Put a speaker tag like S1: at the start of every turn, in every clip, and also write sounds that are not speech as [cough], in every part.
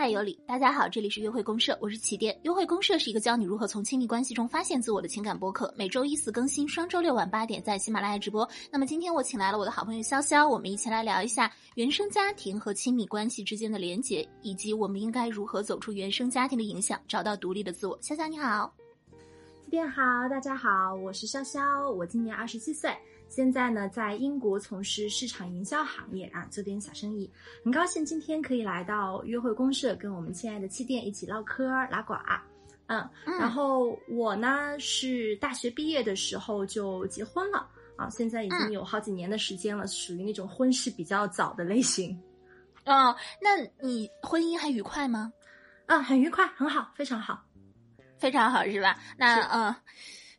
S1: 爱有理。大家好，这里是约会公社，我是起点。约会公社是一个教你如何从亲密关系中发现自我的情感播客，每周一四更新，双周六晚八点在喜马拉雅直播。那么今天我请来了我的好朋友潇潇，我们一起来聊一下原生家庭和亲密关系之间的连结，以及我们应该如何走出原生家庭的影响，找到独立的自我。潇潇你好，
S2: 起点好，大家好，我是潇潇，我今年二十七岁。现在呢，在英国从事市场营销行业啊，做点小生意。很高兴今天可以来到约会公社，跟我们亲爱的气垫一起唠嗑拉呱。嗯，然后我呢是大学毕业的时候就结婚了啊，现在已经有好几年的时间了，属于那种婚事比较早的类型。
S1: 哦，那你婚姻还愉快吗？
S2: 嗯，很愉快，很好，非常好，
S1: 非常好，是吧？那嗯，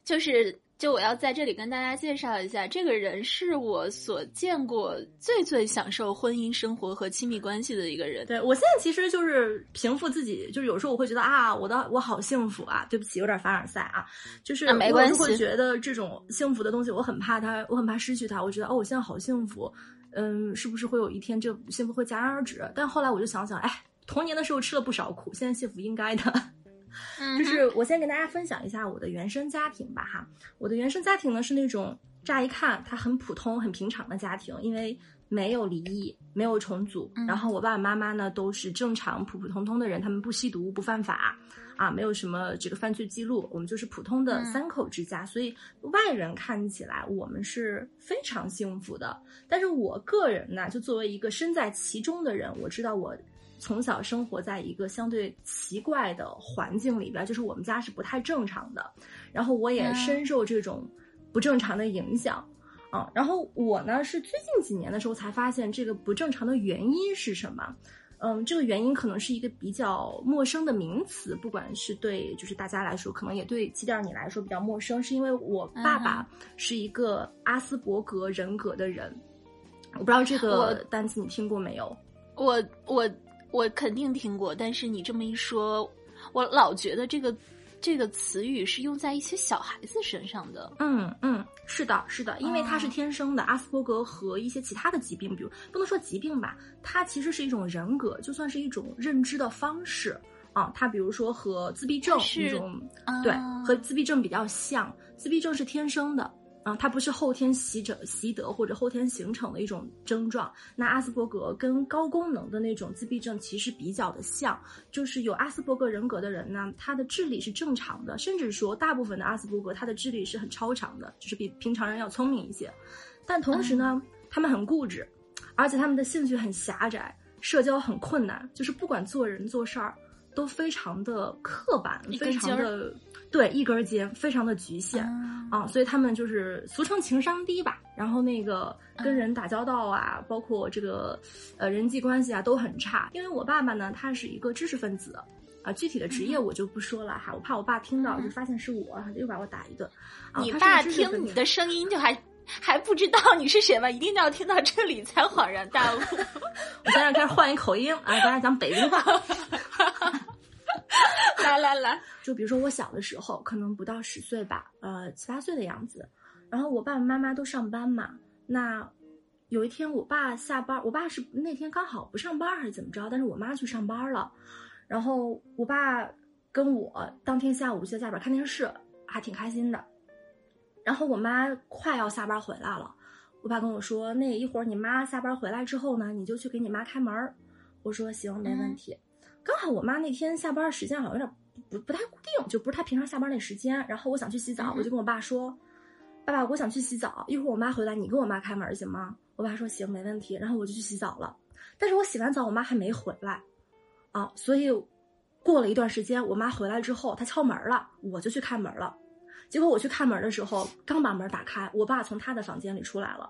S1: 就是。就我要在这里跟大家介绍一下，这个人是我所见过最最享受婚姻生活和亲密关系的一个人。
S2: 对我现在其实就是平复自己，就是有时候我会觉得啊，我的我好幸福啊。对不起，有点凡尔赛啊，就是
S1: 没关系。
S2: 会觉得这种幸福的东西，我很怕他，我很怕失去他。我觉得哦，我现在好幸福，嗯，是不是会有一天这幸福会戛然而止？但后来我就想想，哎，童年的时候吃了不少苦，现在幸福应该的。就是我先跟大家分享一下我的原生家庭吧，哈，我的原生家庭呢是那种乍一看它很普通、很平常的家庭，因为没有离异，没有重组，然后我爸爸妈妈呢都是正常、普普通通的人，他们不吸毒、不犯法，啊，没有什么这个犯罪记录，我们就是普通的三口之家，所以外人看起来我们是非常幸福的。但是我个人呢，就作为一个身在其中的人，我知道我。从小生活在一个相对奇怪的环境里边，就是我们家是不太正常的，然后我也深受这种不正常的影响，啊，然后我呢是最近几年的时候才发现这个不正常的原因是什么，嗯，这个原因可能是一个比较陌生的名词，不管是对就是大家来说，可能也对七点你来说比较陌生，是因为我爸爸是一个阿斯伯格人格的人，我不知道这个单词你听过没有？
S1: 我我。我肯定听过，但是你这么一说，我老觉得这个这个词语是用在一些小孩子身上的。
S2: 嗯嗯，是的，是的，因为它是天生的。阿斯伯格和一些其他的疾病，比如不能说疾病吧，它其实是一种人格，就算是一种认知的方式啊。它比如说和自闭症一种，对，和自闭症比较像。自闭症是天生的。啊，它不是后天习者习得或者后天形成的一种症状。那阿斯伯格跟高功能的那种自闭症其实比较的像，就是有阿斯伯格人格的人呢，他的智力是正常的，甚至说大部分的阿斯伯格他的智力是很超常的，就是比平常人要聪明一些。但同时呢，他们很固执，而且他们的兴趣很狭窄，社交很困难，就是不管做人做事儿都非常的刻板，非常的。对，一根筋，非常的局限啊，所以他们就是俗称情商低吧。然后那个跟人打交道啊，包括这个呃人际关系啊都很差。因为我爸爸呢，他是一个知识分子啊，具体的职业我就不说了哈，我怕我爸听到就发现是我，又把我打一顿。
S1: 你爸听你的声音就还还不知道你是谁吗？一定要听到这里才恍然大悟。[laughs]
S2: 我现在开始换一口音啊，大家讲北京话。[laughs]
S1: 来来来，
S2: 就比如说我小的时候，可能不到十岁吧，呃七八岁的样子，然后我爸爸妈妈都上班嘛。那有一天我爸下班，我爸是那天刚好不上班还是怎么着，但是我妈去上班了。然后我爸跟我当天下午就在家里边看电视，还挺开心的。然后我妈快要下班回来了，我爸跟我说：“那一会儿你妈下班回来之后呢，你就去给你妈开门。”我说：“行，没问题。”刚好我妈那天下班时间好像有点不不太固定，就不是她平常下班那时间。然后我想去洗澡，我就跟我爸说：“爸爸，我想去洗澡，一会儿我妈回来，你给我妈开门行吗？”我爸说：“行，没问题。”然后我就去洗澡了。但是我洗完澡，我妈还没回来，啊，所以过了一段时间，我妈回来之后，她敲门了，我就去开门了。结果我去开门的时候，刚把门打开，我爸从他的房间里出来了。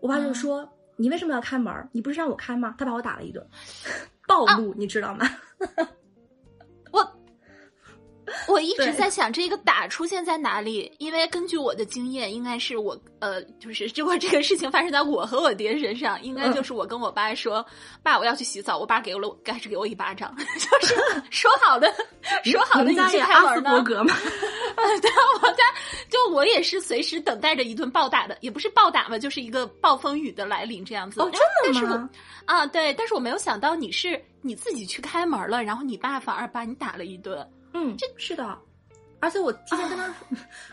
S2: 我爸就说：“你为什么要开门？你不是让我开吗？”他把我打了一顿。[laughs] 暴露，你知道吗？
S1: 我我一直在想这个打出现在哪里，因为根据我的经验，应该是我呃，就是如果这个事情发生在我和我爹身上，应该
S2: 嗯
S1: 就是我跟我爸说：“爸，我要去洗澡。”我爸给了我，开始给我一巴掌，[laughs] 就是说好的，[laughs] 说好的
S2: 你
S1: 去开门呢。
S2: 伯格吗？[laughs]
S1: 对，我家就我也是随时等待着一顿暴打的，也不是暴打吧，就是一个暴风雨的来临这样子。
S2: 哦，
S1: 然后但是我
S2: 真的吗？
S1: 啊，对，但是我没有想到你是你自己去开门了，然后你爸反而把你打了一顿。
S2: 嗯，这是的。而且我提前跟他，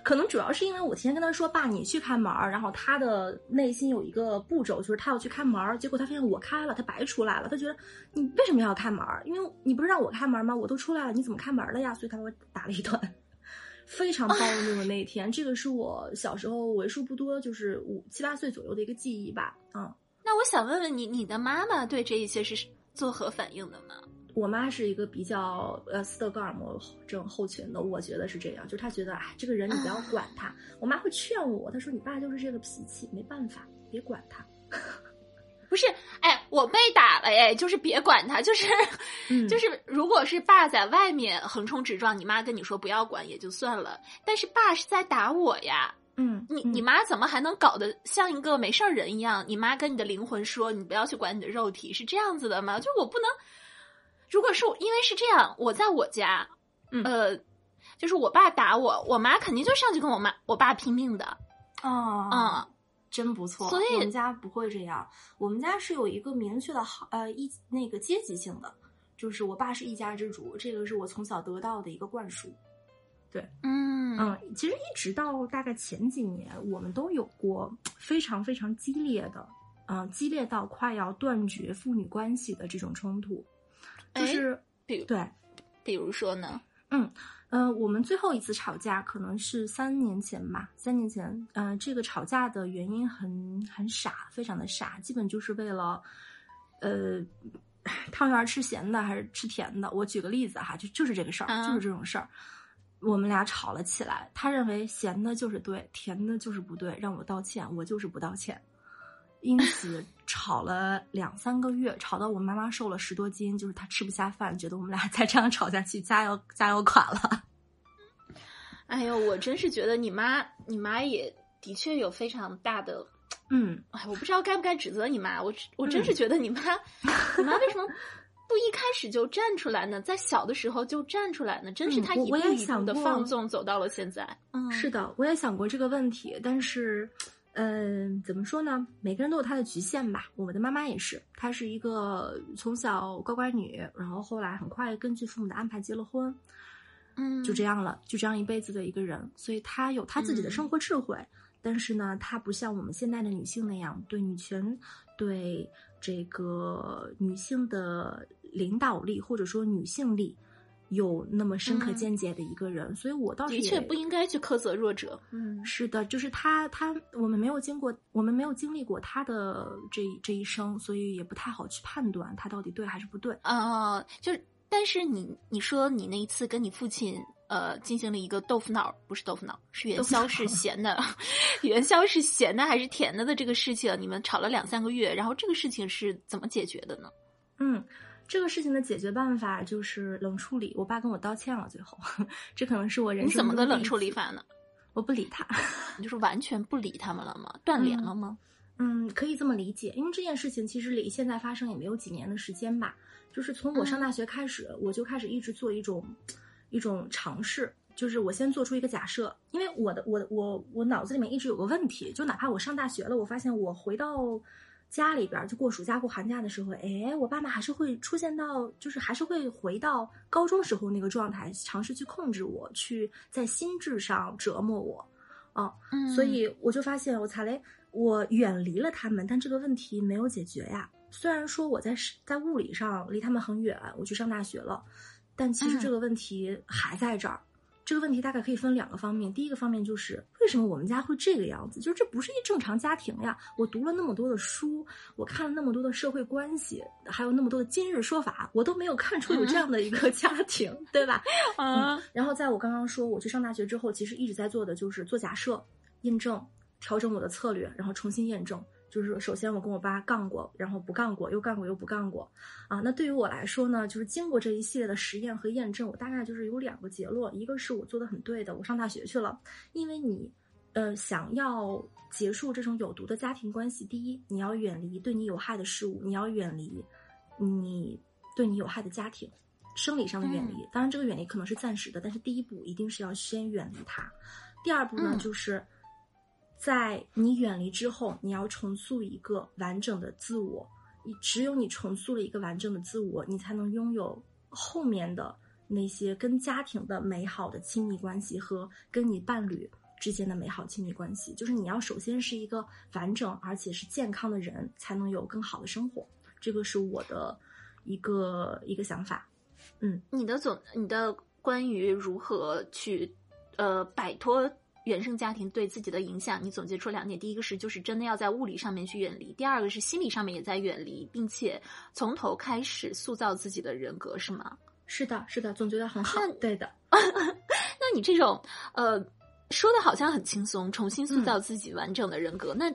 S2: 可能主要是因为我提前跟他说，爸，你去开门儿，然后他的内心有一个步骤，就是他要去开门儿，结果他发现我开了，他白出来了，他觉得你为什么要开门儿？因为你不是让我开门吗？我都出来了，你怎么开门了呀？所以他把我打了一顿，[laughs] 非常暴怒的那一天，这个是我小时候为数不多，就是五七八岁左右的一个记忆吧，嗯。
S1: 那我想问问你，你的妈妈对这一切是作何反应的呢？
S2: 我妈是一个比较呃斯德哥尔摩症候群的，我觉得是这样，就是她觉得哎，这个人你不要管他。我妈会劝我，她说你爸就是这个脾气，没办法，别管他。[laughs]
S1: 不是，哎，我被打了，哎，就是别管他，就是，
S2: 嗯 [laughs]
S1: 就是，如果是爸在外面横冲直撞，你妈跟你说不要管也就算了，但是爸是在打我呀，
S2: 嗯，
S1: 你
S2: 嗯
S1: 你妈怎么还能搞得像一个没事儿人一样？你妈跟你的灵魂说你不要去管你的肉体，是这样子的吗？就我不能，如果是我，因为是这样，我在我家，
S2: 嗯
S1: 呃，就是我爸打我，我妈肯定就上去跟我妈我爸拼命的，
S2: 哦
S1: 嗯，
S2: 真不错。
S1: 所以
S2: 我们家不会这样，我们家是有一个明确的好呃一那个阶级性的，就是我爸是一家之主，这个是我从小得到的一个灌输。
S1: 对嗯
S2: 嗯，其实一直到大概前几年，我们都有过非常非常激烈的，嗯、激烈到快要断绝父女关系的这种冲突，就
S1: 哎
S2: 是
S1: 比如
S2: 对，
S1: 比如说呢，嗯
S2: 呃，我们最后一次吵架可能是三年前吧，三年前，呃，这个吵架的原因很很傻，非常的傻，基本就是为了，呃，汤圆儿吃咸的还是吃甜的？我举个例子哈，就就是这个事儿，
S1: 啊
S2: 就是这种事儿。我们俩吵了起来，他认为咸的就是对，甜的就是不对，让我道歉，我就是不道歉，因此吵了两三个月，吵到我妈妈瘦了十多斤，就是她吃不下饭，觉得我们俩 [laughs] 再这样吵下去，家要家要垮了。[laughs]
S1: 哎呦，我真是觉得你妈，你妈也的确有非常大的，
S2: 嗯，
S1: 哎，我不知道该不该指责你妈，我我真是
S2: 嗯
S1: 觉得你妈，你妈为什么不一开始就站出来呢？在小的时候就站出来呢？真是她一步一步的放纵走到了现在。嗯，
S2: 是的，我也想过这个问题，但是，嗯、怎么说呢？每个人都有他的局限吧。我的妈妈也是，她是一个从小乖乖女，然后后来很快根据父母的安排结了婚，
S1: 嗯，
S2: 就这样了，就这样一辈子的一个人。所以她有她自己的
S1: 嗯
S2: 生活智慧，但是呢，她不像我们现代的女性那样对女权、对这个女性的领导力或者说女性力。有那么深刻
S1: 嗯
S2: 见解的一个人，所以我倒是
S1: 的确不应该去苛责弱者。嗯
S2: 是的，就是他，他我们没有经过，我们没有经历过他的这这一生，所以也不太好去判断他到底对还是不对。
S1: 啊、就是，但是你你说你那一次跟你父亲呃进行了一个豆腐脑，不是豆腐脑，是元宵是咸的，元宵是咸的还是甜的的这个事情，你们吵了两三个月，然后这个事情是怎么解决的呢？
S2: 嗯，这个事情的解决办法就是冷处理。我爸跟我道歉了，最后，[laughs] 这可能是我人
S1: 你
S2: 生
S1: 怎么个冷？处理法呢？
S2: 我不理他。[laughs]
S1: 你就是完全不理他们了吗？断联了吗？
S2: 嗯，可以这么理解，因为这件事情其实离现在发生也没有几年的时间吧。就是从我上大学开始，我就开始一直做一种一种尝试，就是我先做出一个假设，因为我的我的我我脑子里面一直有个问题，就哪怕我上大学了，我发现我回到家里边儿就过暑假过寒假的时候，哎，我爸妈还是会出现到，就是还是会回到高中时候那个状态，尝试去控制我，去在心智上折磨我。啊，
S1: 嗯，
S2: 所以我就发现，我踩雷，我远离了他们，但这个问题没有解决呀。虽然说我在在物理上离他们很远，我去上大学了，但其实
S1: 嗯
S2: 这个问题还在这儿。这个问题大概可以分两个方面，第一个方面就是为什么我们家会这个样子？就是这不是一正常家庭呀！我读了那么多的书，我看了那么多的社会关系，还有那么多的今日说法，我都没有看出有这样的一个家庭，对吧？
S1: 啊，
S2: 然后在我刚刚说我去上大学之后，其实一直在做的就是做假设、验证、调整我的策略，然后重新验证。就是首先我跟我爸杠过，然后不杠过，又杠过又不杠过，啊，那对于我来说呢，就是经过这一系列的实验和验证，我大概就是有两个结论，一个是我做的很对的，我上大学去了，因为你，呃，想要结束这种有毒的家庭关系，第一，你要远离对你有害的事物，你要远离你对你有害的家庭，生理上的远离，当然这个远离可能是暂时的，但是第一步一定是要先远离它，第二步呢就是。在你远离之后，你要重塑一个完整的自我。你只有你重塑了一个完整的自我，你才能拥有后面的那些跟家庭的美好的亲密关系和跟你伴侣之间的美好亲密关系。就是你要首先是一个完整而且是健康的人，才能有更好的生活。这个是我的一个一个想法。嗯，
S1: 你的总你的关于如何去呃摆脱。原生家庭对自己的影响，你总结出两点：第一个是就是真的要在物理上面去远离；第二个是心理上面也在远离，并且从头开始塑造自己的人格，是吗？
S2: 是的，是的，总觉得很好。对的。[laughs]
S1: 那你这种呃说的好像很轻松，重新塑造自己完整的人格，那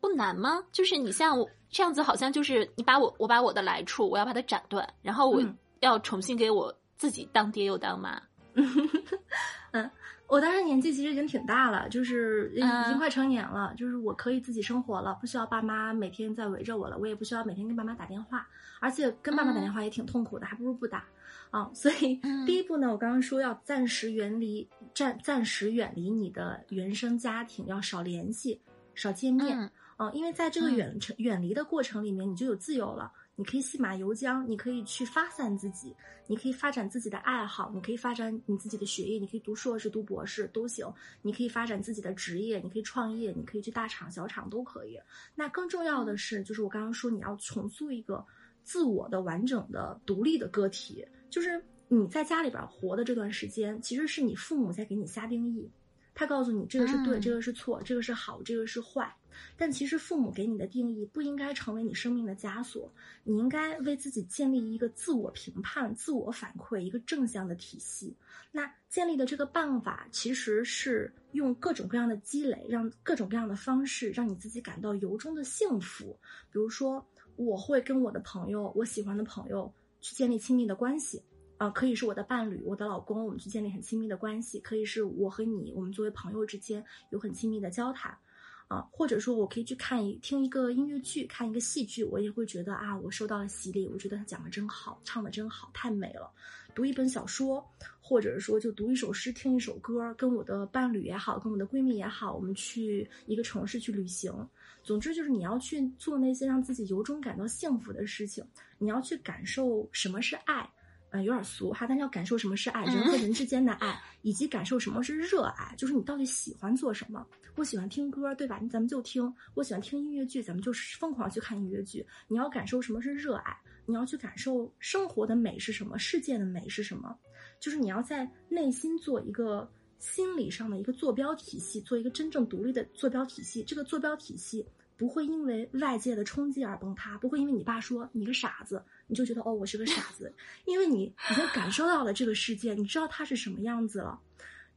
S1: 不难吗？就是你像我这样子，好像就是你把我我把我的来处，我要把它斩断，然后我要重新给我自己当爹又当妈。[laughs]
S2: 嗯。我当时年纪其实已经挺大了，就是已经快成年了，就是我可以自己生活了，不需要爸妈每天在围着我了，我也不需要每天跟爸妈打电话，而且跟爸妈打电话也挺痛苦的，还不如不打。啊。所以第一步呢，我刚刚说要暂时远离，暂暂时远离你的原生家庭，要少联系，少见面啊，因为在这个远程远离的过程里面，你就有自由了。你可以戏马游江，你可以去发散自己，你可以发展自己的爱好，你可以发展你自己的学业，你可以读硕士、读博士都行。你可以发展自己的职业，你可以创业，你可以去大厂、小厂都可以。那更重要的是，就是我刚刚说，你要重塑一个自我的完整的、独立的个体。就是你在家里边活的这段时间，其实是你父母在给你下定义。他告诉你这个是对，这个是错，这个是好，这个是坏。但其实父母给你的定义不应该成为你生命的枷锁，你应该为自己建立一个自我评判、自我反馈一个正向的体系。那建立的这个办法其实是用各种各样的积累，让各种各样的方式让你自己感到由衷的幸福。比如说，我会跟我的朋友，我喜欢的朋友去建立亲密的关系。啊，可以是我的伴侣，我的老公，我们去建立很亲密的关系；可以是我和你，我们作为朋友之间有很亲密的交谈，啊，或者说我可以去看一听一个音乐剧，看一个戏剧，我也会觉得啊，我受到了洗礼，我觉得他讲的真好，唱的真好，太美了。读一本小说，或者说就读一首诗，听一首歌，跟我的伴侣也好，跟我的闺蜜也好，我们去一个城市去旅行。总之就是你要去做那些让自己由衷感到幸福的事情，你要去感受什么是爱。嗯，有点俗哈，但是要感受什么是爱，人和人之间的爱，以及感受什么是热爱，就是你到底喜欢做什么。我喜欢听歌，对吧？咱们就听。我喜欢听音乐剧，咱们就疯狂去看音乐剧。你要感受什么是热爱，你要去感受生活的美是什么，世界的美是什么，就是你要在内心做一个心理上的一个坐标体系，做一个真正独立的坐标体系。这个坐标体系不会因为外界的冲击而崩塌，不会因为你爸说你个傻子。你就觉得哦，我是个傻子，因为你已经感受到了这个世界，你知道它是什么样子了。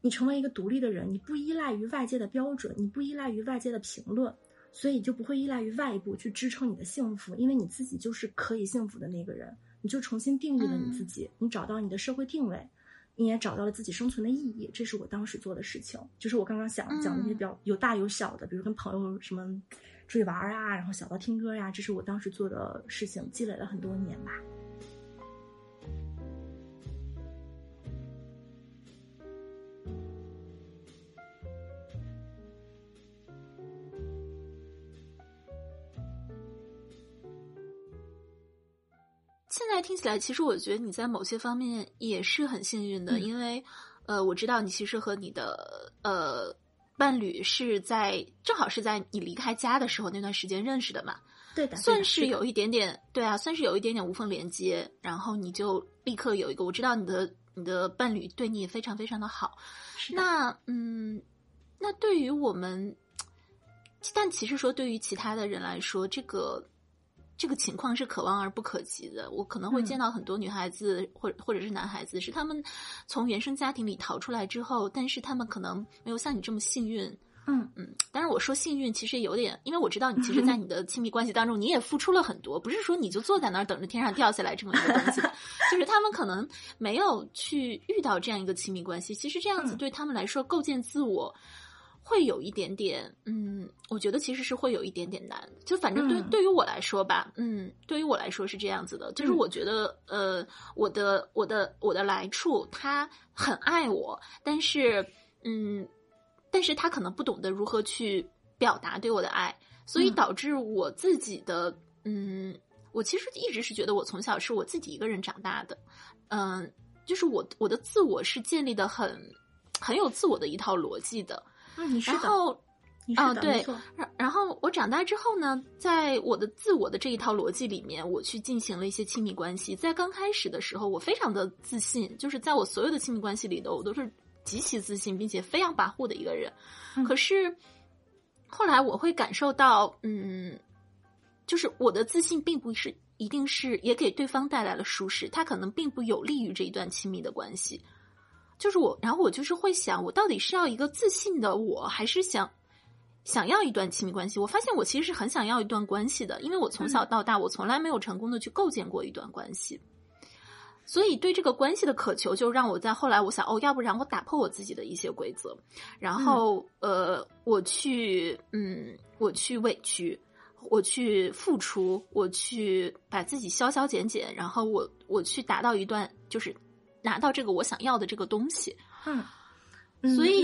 S2: 你成为一个独立的人，你不依赖于外界的标准，你不依赖于外界的评论，所以就不会依赖于外部去支撑你的幸福，因为你自己就是可以幸福的那个人。你就重新定义了你自己，你找到你的社会定位，你也找到了自己生存的意义。这是我当时做的事情，就是我刚刚想讲的那些比较有大有小的，比如跟朋友什么。出去玩啊，然后小到听歌呀，这是我当时做的事情，积累了很多年吧。
S1: 现在听起来，其实我觉得你在某些方面也是很幸运的，因为，呃，我知道你其实和你的呃。伴侣是在正好是在你离开家的时候那段时间认识的嘛？
S2: 对的，
S1: 算是有一点点对啊，算是有一点点无缝连接。然后你就立刻有一个，我知道你的你的伴侣对你也非常非常的好。那嗯，那对于我们，但其实说对于其他的人来说，这个。这个情况是可望而不可及的。我可能会见到很多女孩子，或或者是男孩子，是他们从原生家庭里逃出来之后，但是他们可能没有像你这么幸运。
S2: 嗯
S1: 嗯，当然。我说幸运，其实有点，因为我知道你其实，在 [laughs] 你的亲密关系当中，你也付出了很多，不是说你就坐在那儿等着天上掉下来这么一个东西，就是他们可能没有去遇到这样一个亲密关系，其实这样子对他们来说构建自我。会有一点点，嗯，我觉得其实是会有一点点难。就反正对对于我来说吧，嗯，对于我来说是这样子的。就是我觉得，呃，我的我的我的来处，他很爱我，但是，嗯，但是他可能不懂得如何去表达对我的爱，所以导致我自己的，嗯，我其实一直是觉得我从小是我自己一个人长大的，嗯，就是我我的自我是建立的很很有自我的一套逻辑的。
S2: 嗯，
S1: 然后，啊，对，然然后我长大之后呢，在我的自我的这一套逻辑里面，我去进行了一些亲密关系。在刚开始的时候，我非常的自信，就是在我所有的亲密关系里头，我都是极其自信并且飞扬跋扈的一个人。可是后来我会感受到，嗯，就是我的自信并不是一定是也给对方带来了舒适，他可能并不有利于这一段亲密的关系。就是我，然后我就是会想，我到底是要一个自信的我，还是想想要一段亲密关系？我发现我其实是很想要一段关系的，因为我从小到大，我从来没有成功的去构建过一段关系，所以对这个关系的渴求，就让我在后来我想，哦，要不然我打破我自己的一些规则，然后呃，我去，嗯，我去委屈，我去付出，我去把自己消消减减，然后我我去达到一段就是。拿到这个我想要的这个东西，
S2: 嗯，
S1: 所以，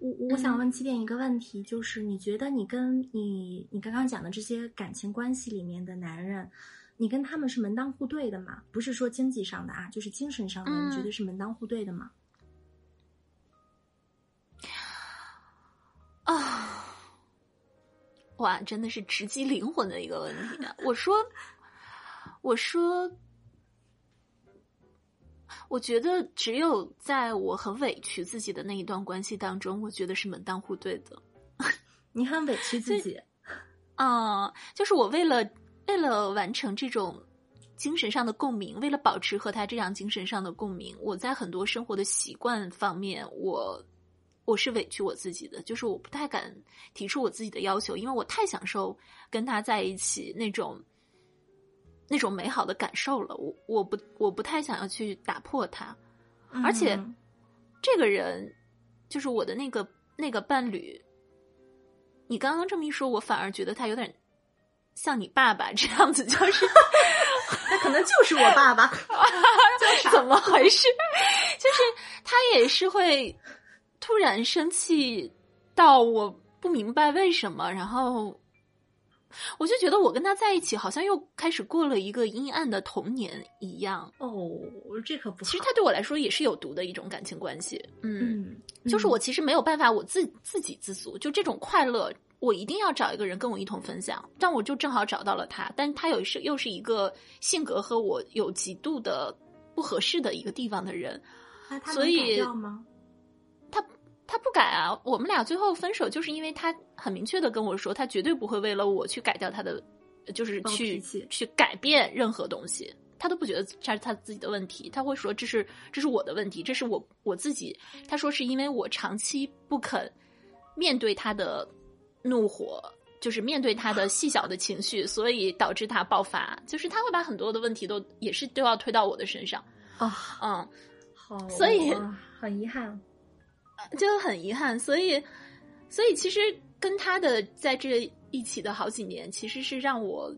S2: 我我想问起点一个问题，就是你觉得你跟你你刚刚讲的这些感情关系里面的男人，你跟他们是门当户对的吗？不是说经济上的啊，就是精神上的，你觉得是门当户对的吗？
S1: 啊，哇，真的是直击灵魂的一个问题啊！我说，我说。我觉得只有在我很委屈自己的那一段关系当中，我觉得是门当户对的。[laughs]
S2: 你很委屈自己
S1: 啊，就是我为了为了完成这种精神上的共鸣，为了保持和他这样精神上的共鸣，我在很多生活的习惯方面，我我是委屈我自己的，就是我不太敢提出我自己的要求，因为我太享受跟他在一起那种。那种美好的感受了，我我不我不太想要去打破它，而且这个人就是我的那个那个伴侣。你刚刚这么一说，我反而觉得他有点像你爸爸这样子，就是 [laughs]
S2: 他可能就是我爸爸，[laughs]
S1: 怎么回事？就是他也是会突然生气到我不明白为什么，然后。我就觉得我跟他在一起，好像又开始过了一个阴暗的童年一样。
S2: 哦，这可不。
S1: 其实他对我来说也是有毒的一种感情关系。嗯，就是我其实没有办法我自自给自足，就这种快乐，我一定要找一个人跟我一同分享。但我就正好找到了他，但他有是又是一个性格和我有极度的不合适的一个地方的人。所以
S2: 吗？
S1: 他。不改啊！我们俩最后分手，就是因为他很明确的跟我说，他绝对不会为了我去改掉他的，就是去去改变任何东西。他都不觉得这是他自己的问题，他会说这是这是我的问题，这是我我自己。他说是因为我长期不肯面对他的怒火，就是面对他的细小的情绪，所以导致他爆发。就是他会把很多的问题都也是都要推到我的身上。
S2: 啊，
S1: 嗯，
S2: 好，
S1: 所以
S2: 很遗憾。
S1: 就很遗憾，所以，所以其实跟他的在这一起的好几年，其实是让我，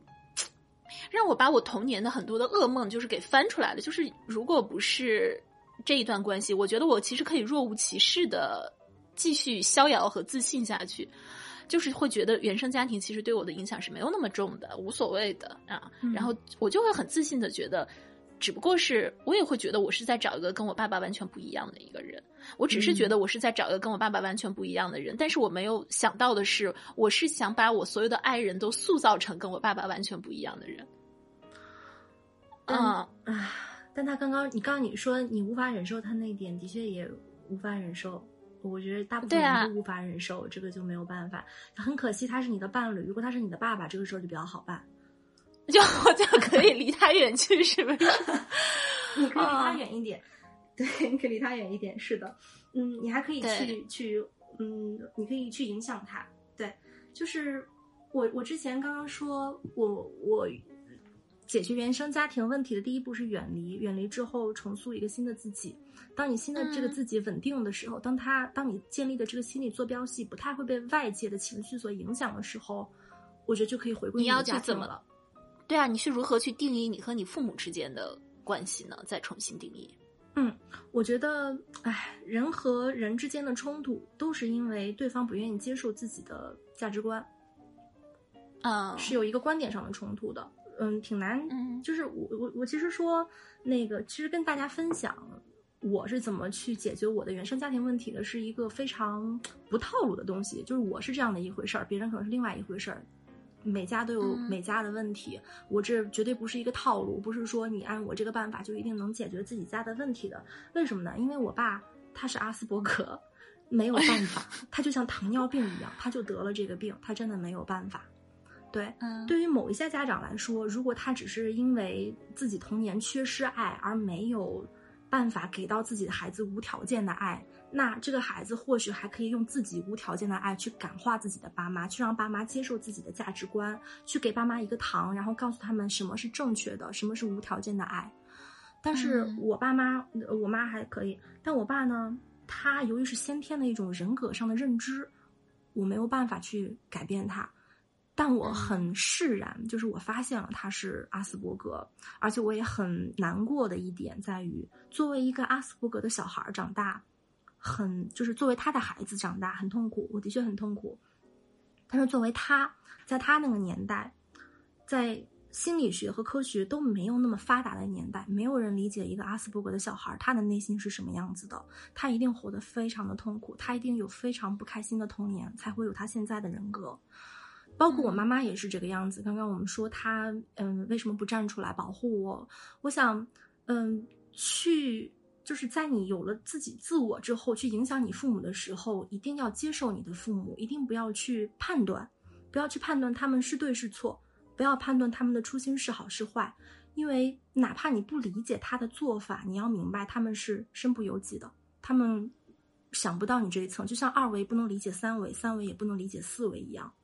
S1: 让我把我童年的很多的噩梦就是给翻出来了。就是如果不是这一段关系，我觉得我其实可以若无其事的继续逍遥和自信下去，就是会觉得原生家庭其实对我的影响是没有那么重的，无所谓的啊。然后我就会很自信的觉得。只不过是我也会觉得我是在找一个跟我爸爸完全不一样的一个人，我只是觉得我是在找一个跟我爸爸完全不一样的人，但是我没有想到的是，我是想把我所有的爱人都塑造成跟我爸爸完全不一样的人。
S2: 嗯啊，但他刚刚你刚刚你说你无法忍受他那点，的确也无法忍受。我觉得大部分人都无法忍受，这个就没有办法。很可惜他是你的伴侣，如果他是你的爸爸，这个时候就比较好办。
S1: 就就可以离他远去，是不是？[laughs]
S2: 你可以离他远一点，对，你可以离他远一点。是的，嗯，你还可以去去，嗯，你可以去影响他，对，就是我我之前刚刚说我我解决原生家庭问题的第一步是远离，远离之后重塑一个新的自己。当你新的这个
S1: 嗯
S2: 自己稳定的时候，当他当你建立的这个心理坐标系不太会被外界的情绪所影响的时候，我觉得就可以回归
S1: 你要去怎么
S2: 了。
S1: 对啊，你是如何去定义你和你父母之间的关系呢？再重新定义。
S2: 嗯，我觉得，哎，人和人之间的冲突都是因为对方不愿意接受自己的价值观，
S1: 嗯，
S2: 是有一个观点上的冲突的。嗯，挺难。
S1: 嗯
S2: 就是我我我其实说那个，其实跟大家分享我是怎么去解决我的原生家庭问题的，是一个非常不套路的东西。就是我是这样的一回事儿，别人可能是另外一回事儿。每家都有
S1: 嗯
S2: 每家的问题，我这绝对不是一个套路，不是说你按我这个办法就一定能解决自己家的问题的。为什么呢？因为我爸他是阿斯伯格，没有办法，[laughs] 他就像糖尿病一样，他就得了这个病，他真的没有办法。对，
S1: 嗯，
S2: 对于某一些家长来说，如果他只是因为自己童年缺失爱而没有办法给到自己的孩子无条件的爱，那这个孩子或许还可以用自己无条件的爱去感化自己的爸妈，去让爸妈接受自己的价值观，去给爸妈一个糖，然后告诉他们什么是正确的，什么是无条件的爱。但是
S1: 嗯
S2: 我爸妈，呃我妈还可以，但我爸呢，他由于是先天的一种人格上的认知，我没有办法去改变他。但我很释然，就是我发现了他是阿斯伯格，而且我也很难过的一点在于，作为一个阿斯伯格的小孩儿长大，很就是作为他的孩子长大很痛苦，我的确很痛苦。但是作为他，在他那个年代，在心理学和科学都没有那么发达的年代，没有人理解一个阿斯伯格的小孩儿他的内心是什么样子的，他一定活得非常的痛苦，他一定有非常不开心的童年，才会有他现在的人格。包括我妈妈也是这个样子。刚刚我们说她，嗯，为什么不站出来保护我？我想，嗯，去就是在你有了自己自我之后，去影响你父母的时候，一定要接受你的父母，一定不要去判断，不要去判断他们是对是错，不要判断他们的初心是好是坏，因为哪怕你不理解他的做法，你要明白他们是身不由己的，他们想不到你这一层，就像二维不能理解三维，三维也不能理解四维一样。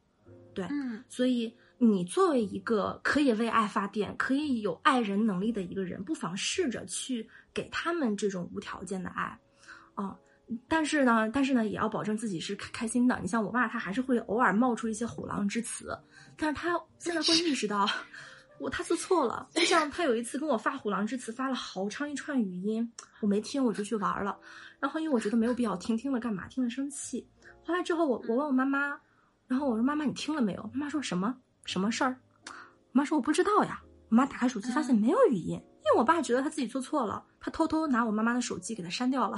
S2: 对，
S1: 嗯。
S2: 所以你作为一个可以为爱发电、可以有爱人能力的一个人，不妨试着去给他们这种无条件的爱，啊。但是呢，但是呢，也要保证自己是开开心的。你像我爸，他还是会偶尔冒出一些虎狼之词，但是他现在会意识到，我他做错了。就像他有一次跟我发虎狼之词，发了好长一串语音，我没听，我就去玩了。然后因为我觉得没有必要听，听了干嘛？听了生气。后来之后我，我问我妈妈，然后我说：“妈妈，你听了没有？”妈妈说什么什么事儿？我妈说：“我不知道呀。”我妈打开手机发现没有语音，因为我爸觉得他自己做错了，他偷偷拿我妈妈的手机给他删掉了。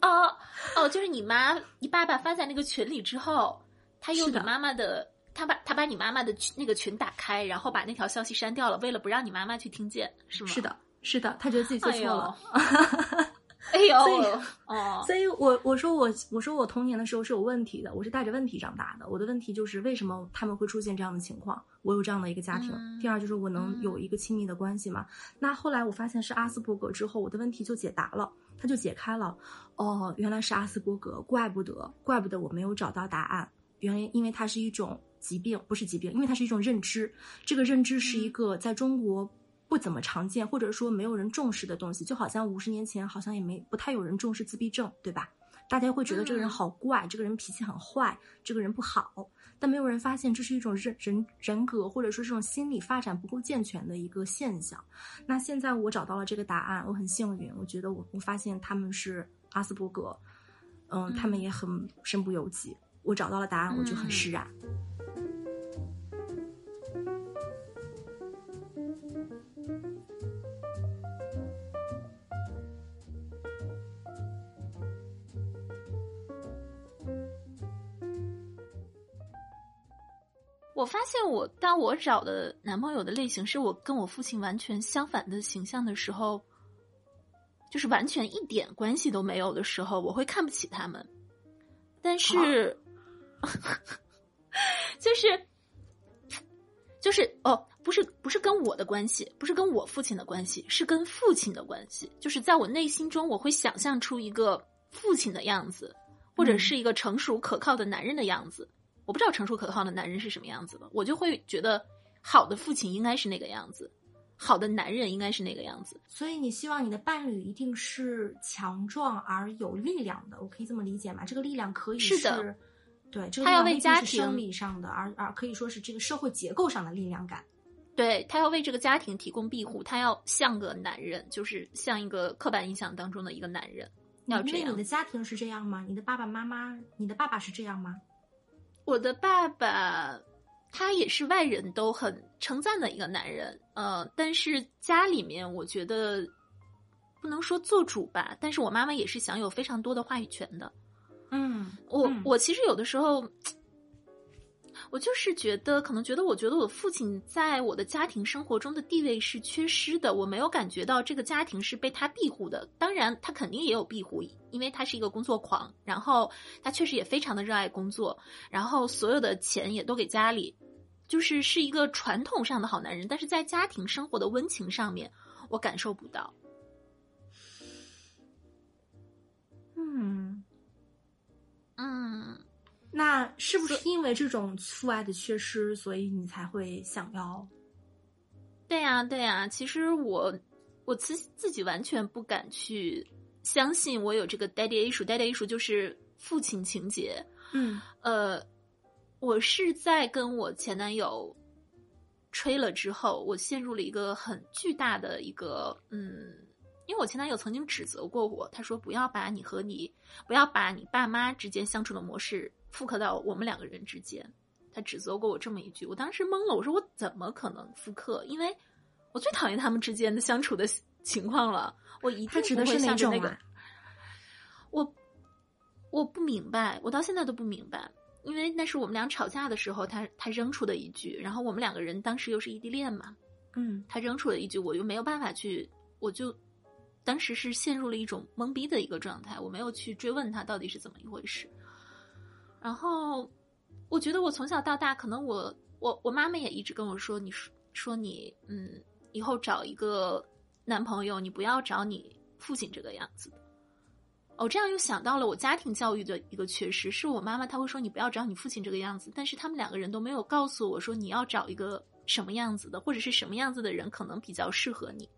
S1: 哦哦，就是你妈你爸爸发在那个群里之后，他用你妈妈的，他把他把你妈妈的群那个群打开，然后把那条消息删掉了，为了不让你妈妈去听见，是吗？
S2: 是，的，是的，他觉得自己做错了。[laughs]
S1: 哎呦，[laughs]
S2: 所以
S1: 哦，
S2: 所以我我说我我说我童年的时候是有问题的，我是带着问题长大的。我的问题就是为什么他们会出现这样的情况？我有这样的一个家庭。
S1: 嗯
S2: 第二就是我能
S1: 嗯
S2: 有一个亲密的关系嘛？那后来我发现是阿斯伯格之后，我的问题就解答了，它就解开了。哦，原来是阿斯伯格，怪不得，怪不得我没有找到答案。原因因为它是一种疾病，不是疾病，因为它是一种认知。这个认知是一个在中国不怎么常见，或者说没有人重视的东西，就好像五十年前好像也没不太有人重视自闭症，对吧？大家会觉得这个人
S1: 嗯
S2: 好怪，这个人脾气很坏，这个人不好，但没有人发现这是一种人人人格或者说这种心理发展不够健全的一个现象。那现在我找到了这个答案，我很幸运，我觉得我我发现他们是阿斯伯格，嗯，他们
S1: 嗯
S2: 也很身不由己。我找到了答案，我就很
S1: 嗯
S2: 释然。
S1: 我发现我当我找的男朋友的类型是我跟我父亲完全相反的形象的时候，就是完全一点关系都没有的时候，我会看不起他们。但是，[laughs] 就是就是哦，不是不是跟我的关系，不是跟我父亲的关系，是跟父亲的关系。就是在我内心中，我会想象出一个父亲的样子，或或者
S2: 嗯
S1: 是一个成熟可靠的男人的样子。我不知道成熟可靠的男人是什么样子的，我就会觉得好的父亲应该是那个样子，好的男人应该是那个样子。
S2: 所以你希望你的伴侣一定是强壮而有力量的，我可以这么理解吗？这个力量可以
S1: 是的
S2: 对，这个
S1: 他要为家庭
S2: 生理上的，而而可以说是这个社会结构上的力量感。
S1: 对他要为这个家庭提供庇护，他要像个男人，就是像一个刻板印象当中的一个男人，要这样
S2: 因为你的。家庭是这样吗？你的爸爸妈妈，你的爸爸是这样吗？
S1: 我的爸爸，他也是外人都很称赞的一个男人，呃，但是家里面我觉得不能说做主吧，但是我妈妈也是享有非常多的话语权的。
S2: 嗯，
S1: 我、
S2: 嗯
S1: 我其实有的时候，我就是觉得，可能觉得，我觉得我父亲在我的家庭生活中的地位是缺失的，我没有感觉到这个家庭是被他庇护的。当然，他肯定也有庇护，因为他是一个工作狂，然后他确实也非常的热爱工作，然后所有的钱也都给家里，就是是一个传统上的好男人。但是在家庭生活的温情上面，我感受不到。
S2: 嗯。那是不是因为这种父爱的缺失，所以你才会想要？
S1: 对呀、对呀、其实我我自自己完全不敢去相信我有这个 daddy issue。daddy issue 就是父亲情节。
S2: 嗯
S1: 呃，我是在跟我前男友吹了之后，我陷入了一个很巨大的一个嗯，因为我前男友曾经指责过我，他说不要把你和你不要把你爸妈之间相处的模式复刻到我们两个人之间。他指责过我这么一句，我当时懵了，我说我怎么可能复刻？因为我最讨厌他们之间的相处的情况了，我一定不会那个
S2: 种啊？
S1: 我我不明白，我到现在都不明白，因为那是我们俩吵架的时候，他他扔出的一句，然后我们两个人当时又是异地恋嘛，
S2: 嗯
S1: 他扔出了一句，我又没有办法去，我就当时是陷入了一种懵逼的一个状态，我没有去追问他到底是怎么一回事。然后我觉得我从小到大，可能我我我妈妈也一直跟我说，你说说你嗯，以后找一个男朋友，你不要找你父亲这个样子的。哦，这样又想到了我家庭教育的一个缺失，是我妈妈她会说你不要找你父亲这个样子，但是他们两个人都没有告诉我说你要找一个什么样子的，或者是什么样子的人可能比较适合你。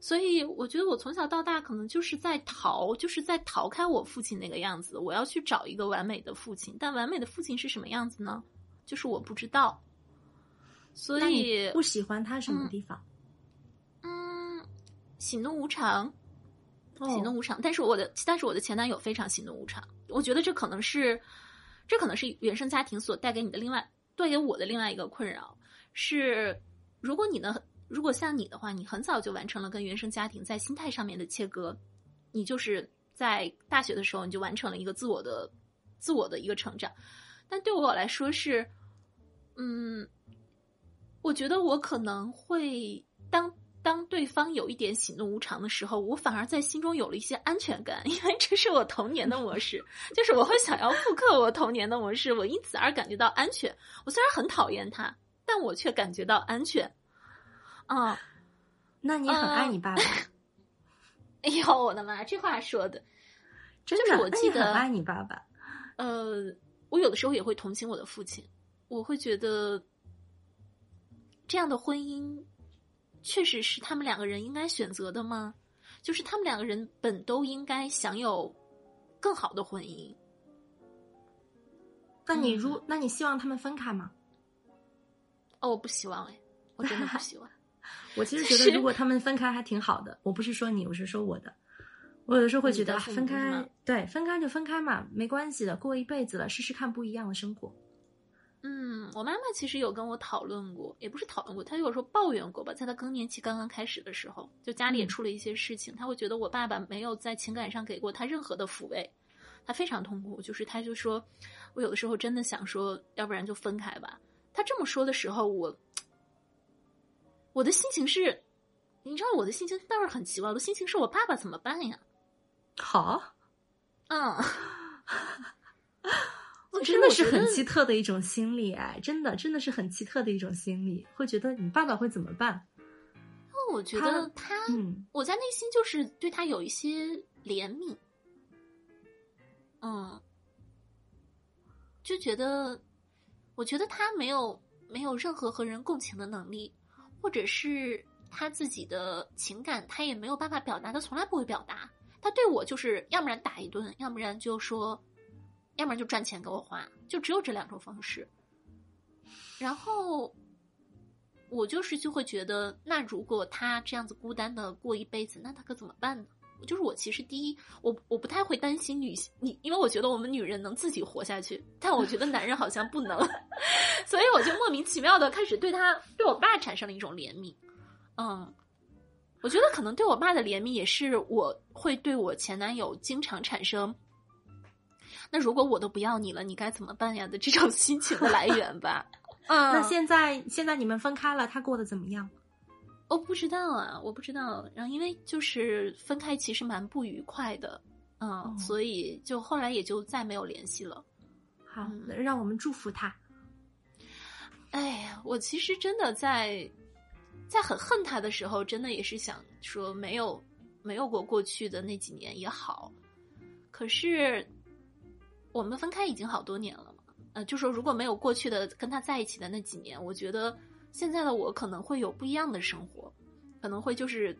S1: 所以我觉得我从小到大可能就是在逃，就是在逃开我父亲那个样子。我要去找一个完美的父亲，但完美的父亲是什么样子呢？就是我不知道。所以
S2: 不喜欢他什么地方？
S1: 嗯，喜怒无常，
S2: 哦
S1: 喜怒无常。但是我的，但是我的前男友非常喜怒无常。我觉得这可能是，这可能是原生家庭所带给你的另外，带给我的另外一个困扰是，如果你能，如果像你的话，你很早就完成了跟原生家庭在心态上面的切割，你就是在大学的时候你就完成了一个自我的、自我的一个成长。但对我来说是，嗯，我觉得我可能会当当对方有一点喜怒无常的时候，我反而在心中有了一些安全感，因为这是我童年的模式，就是我会想要复刻我童年的模式，我因此而感觉到安全。我虽然很讨厌他，但我却感觉到安全。嗯，
S2: 那你很爱你爸爸，[laughs]
S1: 哎呦，我的妈，这话说的，
S2: 真的？
S1: 就是我
S2: 那
S1: 记得
S2: 你很爱你爸爸。
S1: 呃，我有的时候也会同情我的父亲，我会觉得这样的婚姻确实是他们两个人应该选择的吗？就是他们两个人本都应该享有更好的婚姻。
S2: 那你如、那你希望他们分开吗？
S1: 哦，我不希望哎，我真的不希望。
S2: 我其实觉得，如果他们分开还挺好的。我不是说你，我是说我的。我有的时候会觉得，分开对分开就分开嘛，没关系的，过一辈子了，试试看不一样的生活。
S1: 嗯，我妈妈其实有跟我讨论过，也不是讨论过，她有时候抱怨过吧。在她更年期刚刚开始的时候，就家里也
S2: 嗯
S1: 出了一些事情，她会觉得我爸爸没有在情感上给过她任何的抚慰，她非常痛苦。就是她就说，我有的时候真的想说，要不然就分开吧。她这么说的时候，我我的心情是，你知道我的心情倒是很奇怪，我的心情是我爸爸怎么办呀？
S2: 好，
S1: 嗯，[laughs] 我
S2: 真的是很奇特的一种心理，哎，真的真的是很奇特的一种心理，会觉得你爸爸会怎么办？
S1: 我觉
S2: 他
S1: 得他，
S2: 嗯，
S1: 我在内心就是对他有一些怜悯。嗯，就觉得，我觉得他没有没有任何和人共情的能力，或者是他自己的情感，他也没有办法表达，他从来不会表达。他对我就是要不然打一顿，要不然就说，要不然就赚钱给我花，就只有这两种方式。然后我就是就会觉得，那如果他这样子孤单的过一辈子，那他可怎么办呢？就是我其实第一，我我不太会担心女性，你因为我觉得我们女人能自己活下去，但我觉得男人好像不能，[laughs] 所以我就莫名其妙的开始对他对我爸产生了一种怜悯。嗯，我觉得可能对我爸的怜悯也是我会对我前男友经常产生，那如果我都不要你了，你该怎么办呀的这种心情的来源吧。[laughs] 嗯，
S2: 那现在现在你们分开了，他过得怎么样？
S1: 我不知道啊，我不知道。然后因为就是分开，其实蛮不愉快的，嗯，所以就后来也就再没有联系了。
S2: 好，让我们祝福他。
S1: 哎呀，我其实真的在在很恨他的时候，真的也是想说没有没有过过去的那几年也好。可是我们分开已经好多年了，呃，就说如果没有过去的跟他在一起的那几年，我觉得。现在的我可能会有不一样的生活，可能会就是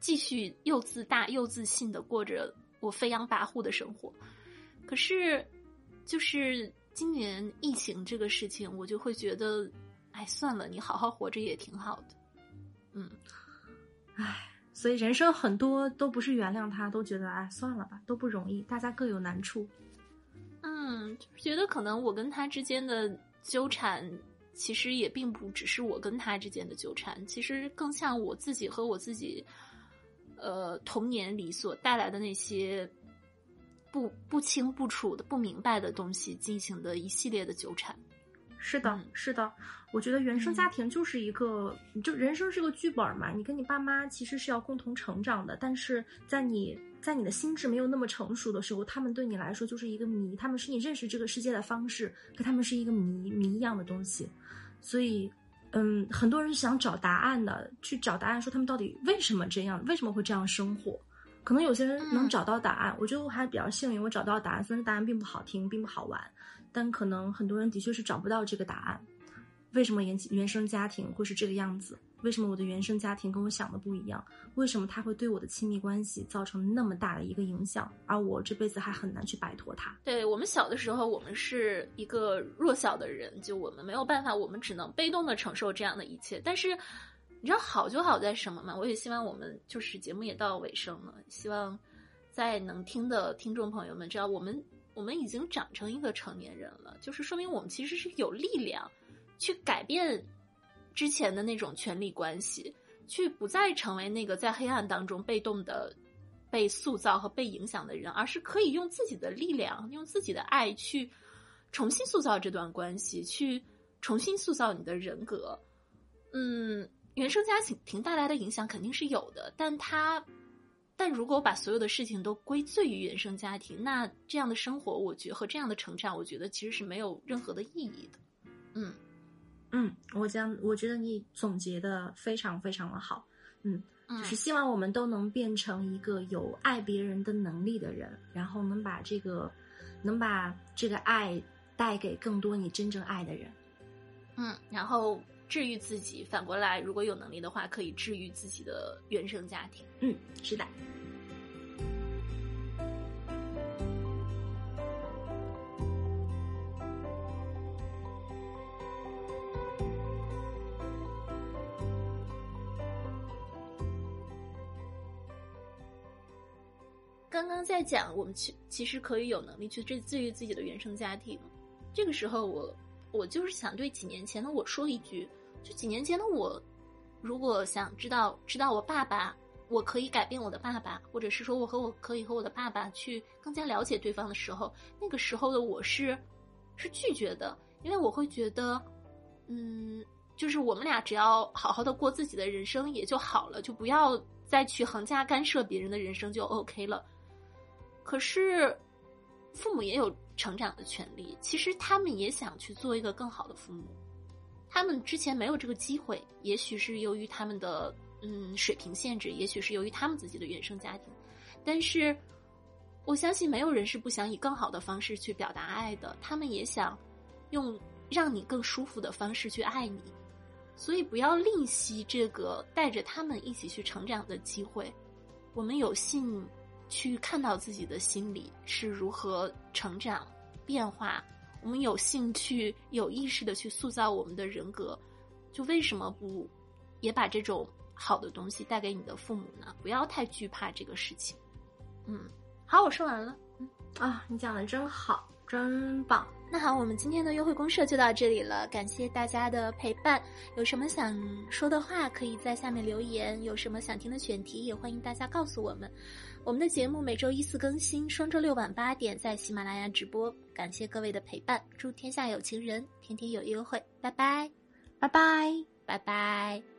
S1: 继续又自大又自信的过着我飞扬跋扈的生活。可是，就是今年疫情这个事情，我就会觉得，哎，算了，你好好活着也挺好的。嗯，
S2: 哎，所以人生很多都不是原谅他，都觉得哎，算了吧，都不容易，大家各有难处。
S1: 嗯，就是觉得可能我跟他之间的纠缠。其实也并不只是我跟他之间的纠缠，其实更像我自己和我自己，呃，童年里所带来的那些不不清不楚的、不明白的东西进行的一系列的纠缠。
S2: 是的，是的，我觉得原生家庭就是一个，就人生是个剧本嘛，你跟你爸妈其实是要共同成长的，但是在你在你的心智没有那么成熟的时候，他们对你来说就是一个谜，他们是你认识这个世界的方式，可他们是一个谜谜一样的东西。所以，嗯，很多人想找答案的，去找答案，说他们到底为什么这样，为什么会这样生活？可能有些人能找到答案，我觉得我还比较幸运，我找到答案，虽然答案并不好听，并不好玩，但可能很多人的确是找不到这个答案。为什么原原生家庭会是这个样子？为什么我的原生家庭跟我想的不一样？为什么他会对我的亲密关系造成那么大的一个影响？而我这辈子还很难去摆脱他。
S1: 对我们小的时候，我们是一个弱小的人，就我们没有办法，我们只能被动的承受这样的一切。但是，你知道好就好在什么吗？我也希望我们就是节目也到尾声了，希望在能听的听众朋友们知道，我们我们已经长成一个成年人了，就是说明我们其实是有力量去改变。之前的那种权力关系，去不再成为那个在黑暗当中被动的被塑造和被影响的人，而是可以用自己的力量，用自己的爱去重新塑造这段关系，去重新塑造你的人格。嗯，原生家庭庭带来的影响肯定是有的，但他，但如果把所有的事情都归罪于原生家庭，那这样的生活，我觉得和这样的成长，我觉得其实是没有任何的意义的。嗯。
S2: 嗯，我将我觉得你总结的非常非常的好，嗯，就是希望我们都能变成一个有爱别人的能力的人，然后能把这个，能把这个爱带给更多你真正爱的人，
S1: 嗯，然后治愈自己，反过来，如果有能力的话，可以治愈自己的原生家庭，
S2: 嗯，是的。
S1: 刚刚在讲，我们其其实可以有能力去治治愈自己的原生家庭。这个时候，我我就是想对几年前的我说一句：，就几年前的我，如果想知道知道我爸爸，我可以改变我的爸爸，或者是说我和我可以和我的爸爸去更加了解对方的时候，那个时候的我是是拒绝的，因为我会觉得，嗯，就是我们俩只要好好的过自己的人生也就好了，就不要再去横加干涉别人的人生就 OK 了。可是，父母也有成长的权利。其实他们也想去做一个更好的父母，他们之前没有这个机会，也许是由于他们的嗯水平限制，也许是由于他们自己的原生家庭。但是，我相信没有人是不想以更好的方式去表达爱的，他们也想用让你更舒服的方式去爱你，所以不要吝惜这个带着他们一起去成长的机会。我们有幸去看到自己的心理是如何成长变化，我们有兴趣有意识的去塑造我们的人格，就为什么不也把这种好的东西带给你的父母呢？不要太惧怕这个事情，嗯。好，我说完了。
S2: 嗯啊，你讲的真好，真棒。
S1: 那好，我们今天的约会公社就到这里了，感谢大家的陪伴。有什么想说的话，可以在下面留言；有什么想听的选题，也欢迎大家告诉我们。我们的节目每周一四更新，双周六晚八点在喜马拉雅直播。感谢各位的陪伴，祝天下有情人天天有约会。拜拜，
S2: 拜拜，
S1: 拜拜。